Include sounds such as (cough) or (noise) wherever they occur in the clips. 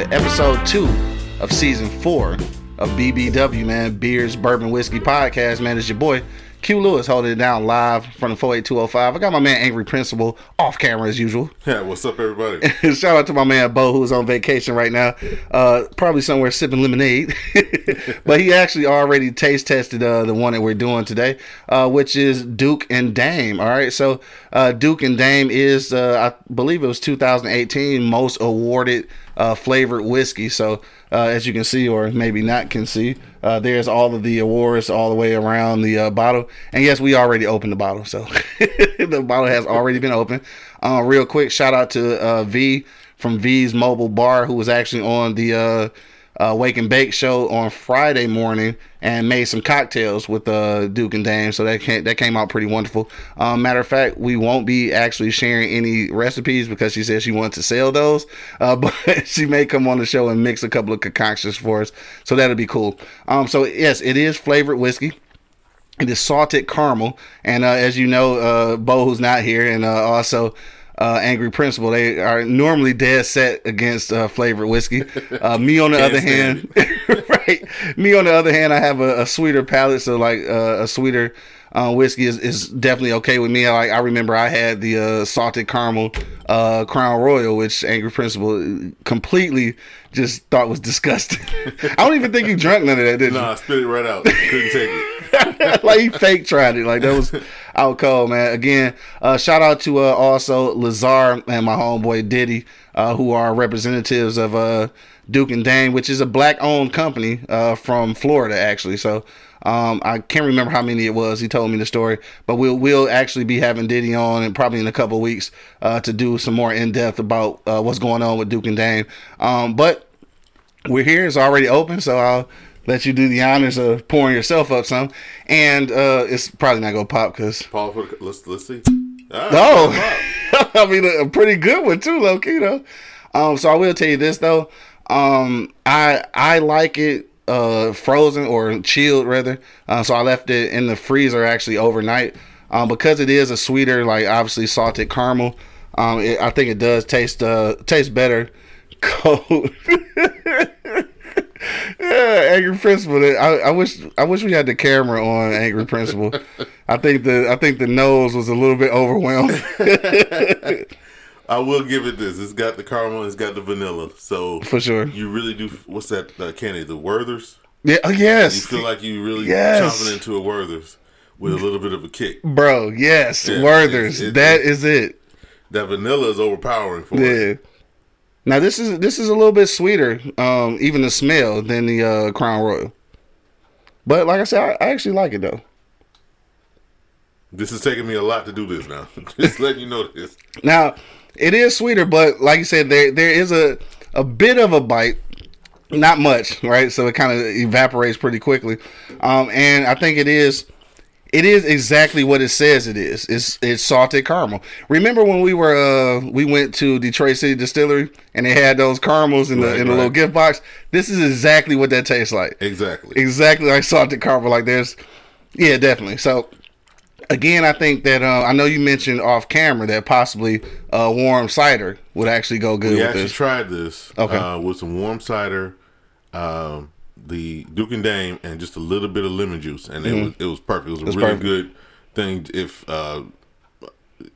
With episode two of season four of BBW, man. Beers, Bourbon, Whiskey Podcast, man. It's your boy, Q Lewis, holding it down live from the 48205. I got my man, Angry Principal, off camera as usual. (laughs) Yeah, what's up, everybody? (laughs) Shout out to my man, Bo, who's on vacation right now. Uh, probably somewhere sipping lemonade. (laughs) (laughs) but he actually already taste tested uh, the one that we're doing today, uh, which is Duke and Dame. All right. So, uh, Duke and Dame is, uh, I believe it was 2018 most awarded uh, flavored whiskey. So, uh, as you can see, or maybe not can see, there's all of the awards all the way around the bottle. And yes, we already opened the bottle, so (laughs) the bottle has already been opened. Real quick, shout out to V from V's Mobile Bar, who was actually on the uh, Wake and Bake show on Friday morning and made some cocktails with uh, Duke and Dame. So that came, that came out pretty wonderful. Um, matter of fact, we won't be actually sharing any recipes because she said she wants to sell those. Uh, (laughs) but she may come on the show and mix a couple of concoctions for us. So that'll be cool. Um, so yes, it is flavored whiskey. It is salted caramel, and uh, as you know, uh, Bo, who's not here, and uh, also uh, Angry Principal, they are normally dead set against uh, flavored whiskey. Uh, (laughs) me, on the other hand, (laughs) right? Me, on the other hand, I have a, a sweeter palate, so like uh, a sweeter uh, whiskey is, is definitely okay with me. I, like I remember I had the uh, salted caramel uh, Crown Royal, which Angry Principal completely just thought was disgusting. (laughs) I don't even think you drank none of that, did you? Nah, I spit it right out. Couldn't take it. (laughs) like he fake tried it. Like that was out cold, man. Again, uh, shout out to uh, also Lazar and my homeboy Diddy, uh, who are representatives of uh, Duke and Dame, which is a black owned company uh, from Florida, actually. So. Um, I can't remember how many it was. He told me the story, but we'll we'll actually be having Diddy on, and probably in a couple weeks, uh, to do some more in depth about what's going on with Duke and Dame. Um, but we're here. It's already open, so I'll let you do the honors of pouring yourself up some. And uh, it's probably not gonna pop because Paul, for let's let's see. Ah, no, (laughs) I mean a, a pretty good one too, low key though. Um, so I will tell you this though. Um, I I like it uh frozen or chilled rather. Uh, so I left it in the freezer actually overnight. Um, because it is a sweeter, like obviously salted caramel. Um, it, I think it does taste uh taste better (laughs) cold. (laughs) yeah, Angry Principal. I, I wish I wish we had the camera on Angry Principal. I think the I think the nose was a little bit overwhelmed. (laughs) I will give it this. It's got the caramel. It's got the vanilla. So For sure. you really do. What's that uh, candy? The Werther's. yeah, oh, You feel like you really Yes. chomping into a Werther's with a little bit of a kick. bro. Yes, Yeah, Werther's. it- it- that is it. That vanilla is overpowering for Yeah. it. Now this is this is a little bit sweeter, um, even the smell than the uh, Crown Royal. But like I said, I, I actually like it though. This is taking me a lot to do this now. (laughs) Just letting you know this. Now, it is sweeter, but like you said, there there is a a bit of a bite, not much, right? So it kind of evaporates pretty quickly, um, and I think it is. It is exactly what it says it is. It's it's salted caramel. Remember when we were uh we went to Detroit City Distillery and they had those caramels in the Right, in the little gift box? This is exactly what that tastes like Exactly. exactly like salted caramel. Like there's, yeah, definitely. So again, I think that uh, I know you mentioned off camera that possibly uh, warm cider would actually go good We with actually this. tried this Okay. uh, with some warm cider, um, the Duke and Dame, and just a little bit of lemon juice, and it was it was perfect. It was a Mm-hmm. It's really perfect. good thing. If uh,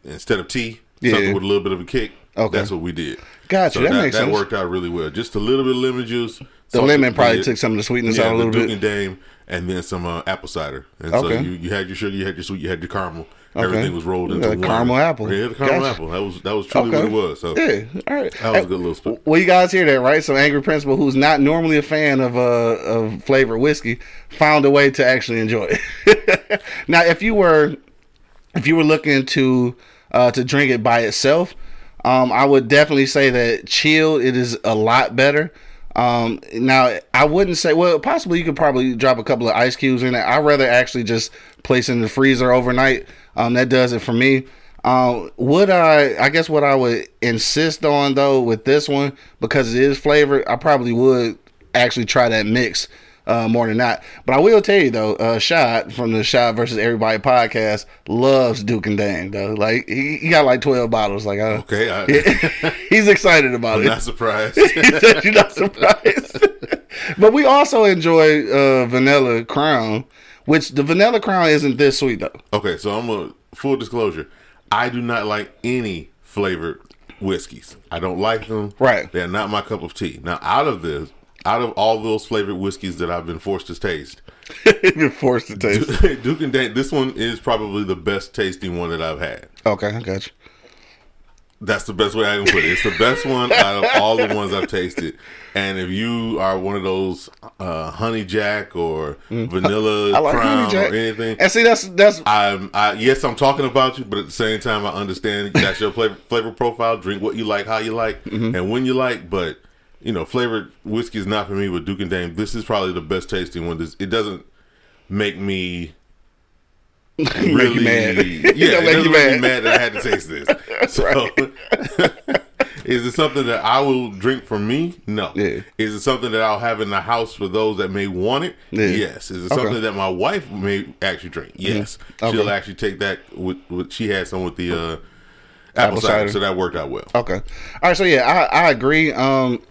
instead of tea, Yeah. something with a little bit of a kick, Okay. that's what we did. Gotcha, that makes sense. worked out really well. Just a little bit of lemon juice. The lemon probably yeah, took some of the sweetness yeah, out a little Duke bit. and Dame, and then some uh, apple cider. And Okay. so you, you had your sugar, you had your sweet, you had your caramel. Everything was rolled into Yeah, one. caramel apple. Yeah, the caramel Gotcha. apple. That was that was truly Okay. what it was. So Yeah, all right. that was a good little spot. Well, you guys hear that, right? So, Angry Principal, who's not normally a fan of uh of flavored whiskey, found a way to actually enjoy it. (laughs) now, if you were if you were looking to uh to drink it by itself, Um, I would definitely say that chilled it is a lot better. Um, now I wouldn't say well possibly you could probably drop a couple of ice cubes in it. I'd rather actually just place in the freezer overnight. Um, that does it for me. Um, would I? I guess what I would insist on though with this one because it is flavored, I probably would actually try that mix uh, more than not. But I will tell you though, uh, Shot from the Shot versus Everybody podcast loves Duke and Dame though. Like he, he got like twelve bottles. Like uh, Okay, I, (laughs) he's excited about I'm it. not surprised. (laughs) he said you're not surprised. (laughs) but we also enjoy uh, Vanilla Crown, which the Vanilla Crown isn't this sweet though. okay, so I'm a full disclosure. I do not like any flavored whiskeys. I don't like them. Right. They're not my cup of tea. Now, out of this, out of all those flavored whiskeys that I've been forced to taste, (laughs) You're forced to taste. (laughs) Duke and Dame, this one is probably the best tasting one that I've had. Okay, I got you. That's the best way I can put it. It's the best one out of all the ones I've tasted. And if you are one of those uh, honey jack or vanilla Mm. I like crown or anything, And see, that's that's I'm I, yes, I'm talking about you, but at the same time, I understand that's your flavor, flavor profile. Drink what you like, how you like, Mm-hmm. and when you like. But you know, flavored whiskey is not for me. With Duke and Dame, this is probably the best tasting one. This it doesn't make me really (laughs) mad. Yeah, It doesn't you make me mad. that I had to taste this. (laughs) So. (laughs) Is it something that I will drink for me? No. Yeah. Is it something that I'll have in the house for those that may want it? Yeah. Yes. Is it Okay. something that my wife may actually drink? Yes. Okay. She'll actually take that with, with she had some with the uh, apple, Apple cider, cider. so that worked out well. Okay. All right. So yeah, I, I agree. Um,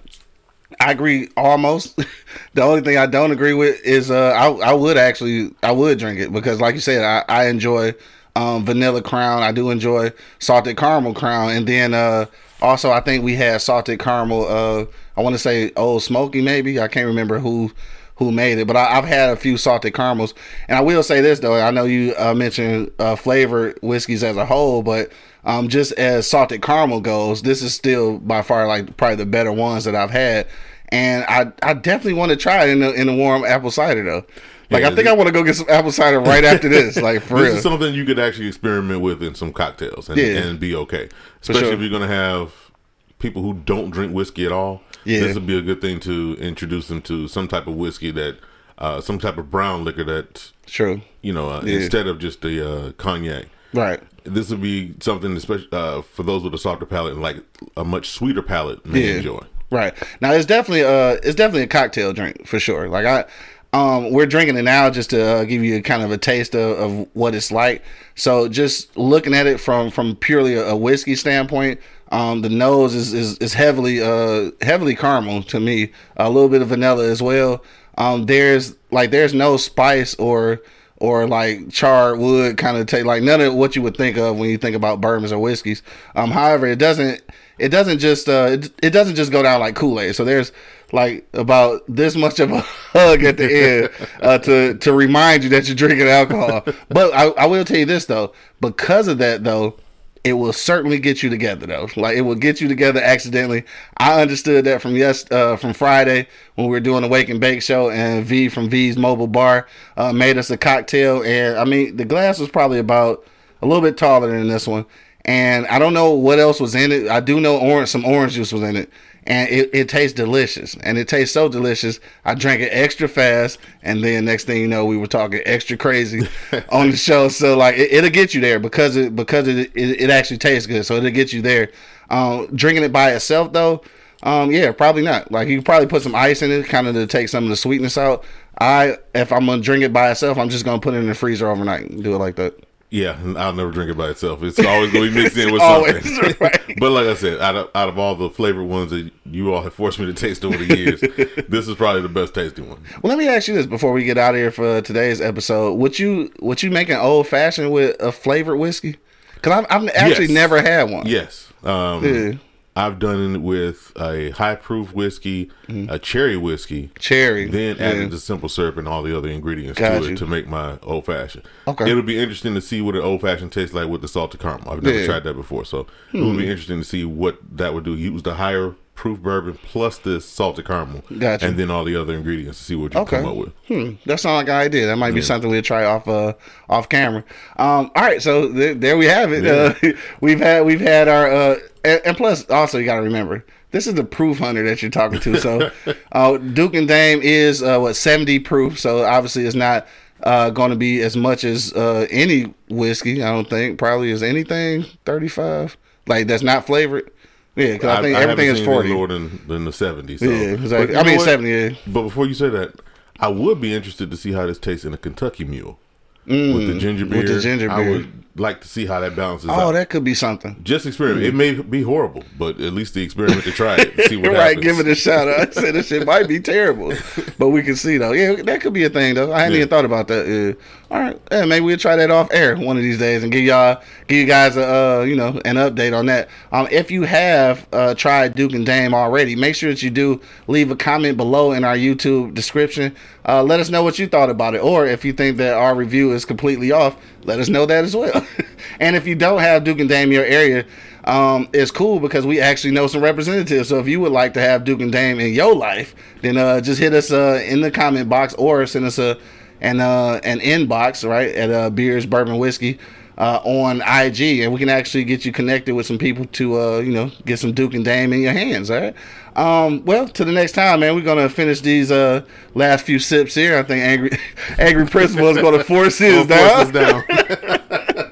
I agree almost. (laughs) the only thing I don't agree with is uh, I I would actually I would drink it because like you said, I, I enjoy um vanilla crown. I do enjoy salted caramel crown, and then uh also I think we had salted caramel. Uh, I want to say Old Smoky maybe. I can't remember who who made it, but I, I've had a few salted caramels, and I will say this though. I know you uh, mentioned uh, flavored whiskeys as a whole, but um, just as salted caramel goes, this is still by far like probably the better ones that I've had, and I I definitely want to try it in the in the warm apple cider though. Like Yeah, I think I want to go get some apple cider right after this, like (laughs) for This real. is something you could actually experiment with in some cocktails and, Yeah. and be okay. Especially sure. if you're going to have people who don't drink whiskey at all. Yeah. This would be a good thing to introduce them to some type of whiskey that, uh, some type of brown liquor that, True, you know, uh, Yeah. instead of just the uh, cognac. right? This would be something, especially uh, for those with a softer palate and like a much sweeter palate may Yeah. enjoy. Right. Now it's definitely uh it's definitely a cocktail drink for sure. Like I um we're drinking it now just to uh, give you kind of a taste of, of what it's like. So just looking at it from from purely a, a whiskey standpoint, um the nose is is, is heavily uh heavily caramel to me. A little bit of vanilla as well. Um there's like there's no spice or or like charred wood kind of take like none of what you would think of when you think about bourbons or whiskeys. Um, however, it doesn't it doesn't just uh it, it doesn't just go down like Kool Aid. So there's like about this much of a (laughs) hug at the end uh, to to remind you that you're drinking alcohol. But I, I will tell you this though, because of that though, it will certainly get you together though. Like it will get you together accidentally. I understood that from yes uh, from Friday when we were doing the Wake and Bake show, and V from V's Mobile Bar uh, made us a cocktail, and I mean the glass was probably about a little bit taller than this one, and I don't know what else was in it. I do know orange some orange juice was in it. And it, it tastes delicious, and it tastes so delicious. I drank it extra fast, and then next thing you know, we were talking extra crazy (laughs) on the show. So like, it, it'll get you there because it because it, it it actually tastes good. So it'll get you there. Um, drinking it by itself though, um, yeah, probably not. Like you could probably put some ice in it, kind of to take some of the sweetness out. I if I'm gonna drink it by itself, I'm just gonna put it in the freezer overnight and do it like that. Yeah, I'll never drink it by itself. It's always going to be mixed in with (laughs) Always, something. (laughs) right. (laughs) But like I said, out of out of all the flavored ones that you all have forced me to taste over the years, this is probably the best tasting one. Well, let me ask you this before we get out of here for today's episode: Would you would you make an old fashioned with a flavored whiskey? Because I've, I've actually Yes. never had one. Yes, um, Yeah. I've done it with a high proof whiskey, a cherry whiskey, Cherry. then yeah. added the simple syrup and all the other ingredients Got to you. it to make my old fashioned. Okay. it'll be interesting to see what an old fashioned tastes like with the salted caramel. I've never Yeah. Hmm. tried that before, so it would be interesting to see what that would do. Use the higher proof bourbon plus this salted caramel, Gotcha. and then all the other ingredients to see what you Okay. come up with. Hmm, that sounds like an idea. That might be something we'll try off uh off camera. Um, all right, so th- there we have it. Uh, (laughs) we've had we've had our uh, and, and plus also you got to remember this is the proof hunter that you're talking to. So (laughs) uh, Duke and Dame is uh, what 70 proof. So obviously it's not uh, going to be as much as uh, any whiskey. I don't think probably is anything 35 like that's not flavored. Yeah, because I, think haven't everything is seen 40. any lower than, than the 70. So. Yeah, exactly. I mean? 70. Yeah. But before you say that, I would be interested to see how this tastes in a Kentucky mule with the ginger beer. Mm, with the ginger beer, I would like to see how that balances Oh, out. that could be something. Just experiment. It may be horrible, but at least the experiment to try it, see what (laughs) right, happens. give it a shot. I said this shit might be terrible, but we can see though. Yeah, that could be a thing though. I hadn't Yeah. even thought about that. Yeah. All right, yeah, maybe we'll try that off air one of these days and give y'all, give you guys a, uh, you know, an update on that. Um, if you have uh, tried Duke and Dame already, make sure that you do leave a comment below in our YouTube description. Uh, let us know what you thought about it, or if you think that our review is completely off, let us know that as well. (laughs) and if you don't have Duke and Dame in your area, um, it's cool because we actually know some representatives. So if you would like to have Duke and Dame in your life, then uh, just hit us uh, in the comment box or send us a an uh, an inbox right at uh, Beers Bourbon Whiskey uh, on IG, and we can actually get you connected with some people to uh, you know get some Duke and Dame in your hands. All right. Um, well, to the next time, man. We're gonna finish these uh, last few sips here. I think angry (laughs) angry principal is gonna force his force down. us down. (laughs)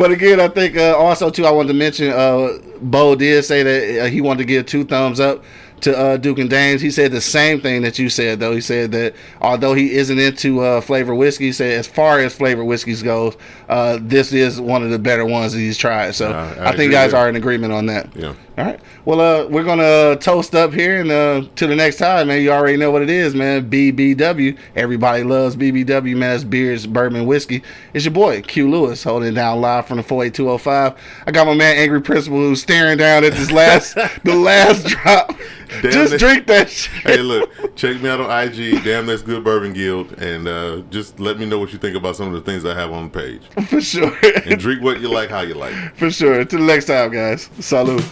But again, I think uh, also too, I wanted to mention uh, Bo did say that uh, he wanted to give two thumbs up to uh, Duke and Dames. He said the same thing that you said, though. He said that although he isn't into uh, flavor whiskey, he said as far as flavor whiskeys goes, uh, this is one of the better ones that he's tried. So Uh, I I, think guys are in agreement on that. Yeah. All right. Well, uh, we're gonna toast up here, and uh, to the next time, man. You already know what it is, man. BBW. Everybody loves BBW, man. It's beers, bourbon, whiskey. It's your boy Q Lewis holding it down live from the 48205. I got my man Angry Principal who's staring down at this last, (laughs) the last drop. Damn Just drink that (laughs) shit. hey, look, check me out on IG. Damn, that's good Bourbon Guild, and uh, just let me know what you think about some of the things I have on the page. (laughs) for sure, And drink what you like, how you like. for sure. Till the next time, guys. Salute.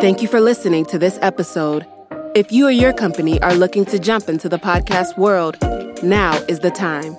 Thank you for listening to this episode. If you or your company are looking to jump into the podcast world, now is the time.